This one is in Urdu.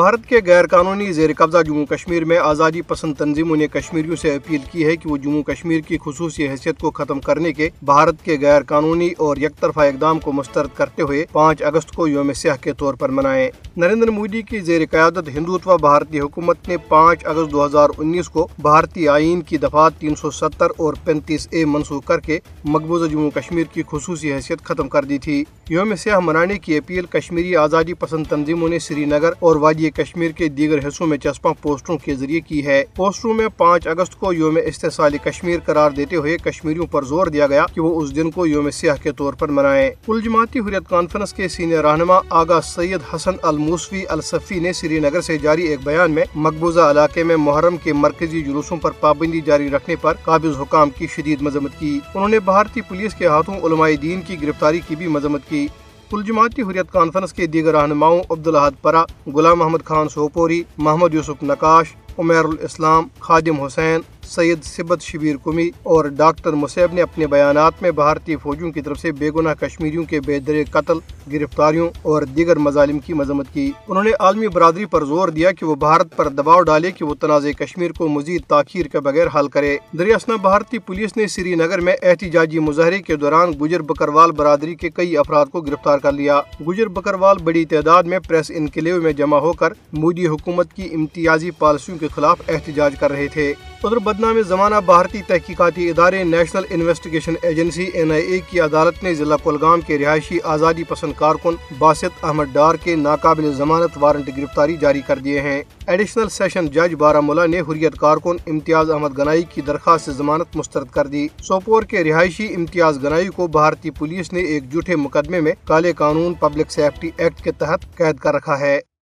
بھارت کے غیر قانونی زیر قبضہ جموں کشمیر میں آزادی پسند تنظیموں نے کشمیریوں سے اپیل کی ہے کہ وہ جموں کشمیر کی خصوصی حیثیت کو ختم کرنے کے بھارت کے غیر قانونی اور یک طرفہ اقدام کو مسترد کرتے ہوئے پانچ اگست کو یوم سیاح کے طور پر منائیں۔ نریندر مودی کی زیر قیادت ہندوتوا بھارتی حکومت نے پانچ اگست دو ہزار انیس کو بھارتی آئین کی دفعات تین سو ستر اور پینتیس اے منسوخ کر کے مقبوضہ جموں کشمیر کی خصوصی حیثیت ختم کر دی تھی۔ یوم سیاح منانے کی اپیل کشمیری آزادی پسند تنظیموں نے سری نگر اور وادی کشمیر کے دیگر حصوں میں چسپاں پوسٹروں کے ذریعے کی ہے۔ پوسٹروں میں پانچ اگست کو یوم استحصال کشمیر قرار دیتے ہوئے کشمیریوں پر زور دیا گیا کہ وہ اس دن کو یوم سیاح کے طور پر منائیں۔ کل جماعتی حریت کانفرنس کے سینئر رہنما آگا سید حسن الموسوی الصفی نے سری نگر سے جاری ایک بیان میں مقبوضہ علاقے میں محرم کے مرکزی جلوسوں پر پابندی جاری رکھنے پر قابض حکام کی شدید مذمت کی۔ انہوں نے بھارتی پولیس کے ہاتھوں علماء دین کی گرفتاری کی بھی مذمت کی۔ کلجماعتی حریت کانفرنس کے دیگر رہنماؤں عبدالحد پرا، غلام محمد خان سوپوری، محمد یوسف نقاش عمیر الاسلام، خادم حسین، سید سبت شبیر کمی اور ڈاکٹر مصیب نے اپنے بیانات میں بھارتی فوجیوں کی طرف سے بے گناہ کشمیریوں کے بے در قتل، گرفتاریوں اور دیگر مظالم کی مذمت کی۔ انہوں نے عالمی برادری پر زور دیا کہ وہ بھارت پر دباؤ ڈالے کہ وہ تنازع کشمیر کو مزید تاخیر کے بغیر حل کرے۔ دریاسنا بھارتی پولیس نے سری نگر میں احتجاجی مظاہرے کے دوران گجر بکروال برادری کے کئی افراد کو گرفتار کر لیا۔ گجر بکروال بڑی تعداد میں پریس انکلیو میں جمع ہو کر مودی حکومت کی امتیازی پالیسیوں کے خلاف احتجاج کر رہے تھے۔ ادھر بدنام زمانہ بھارتی تحقیقاتی ادارے National Investigation Agency N I A کی عدالت نے ضلع کولگام کے رہائشی آزادی پسند کارکن باسط احمد ڈار کے ناقابل ضمانت وارنٹ گرفتاری جاری کر دیے ہیں۔ ایڈیشنل سیشن جج بارہ ملا نے حریت کارکن امتیاز احمد گنائی کی درخواست سے ضمانت مسترد کر دی۔ سوپور کے رہائشی امتیاز گنائی کو بھارتی پولیس نے ایک جھوٹے مقدمے میں کالے قانون پبلک سیفٹی ایکٹ کے تحت قید کر رکھا ہے۔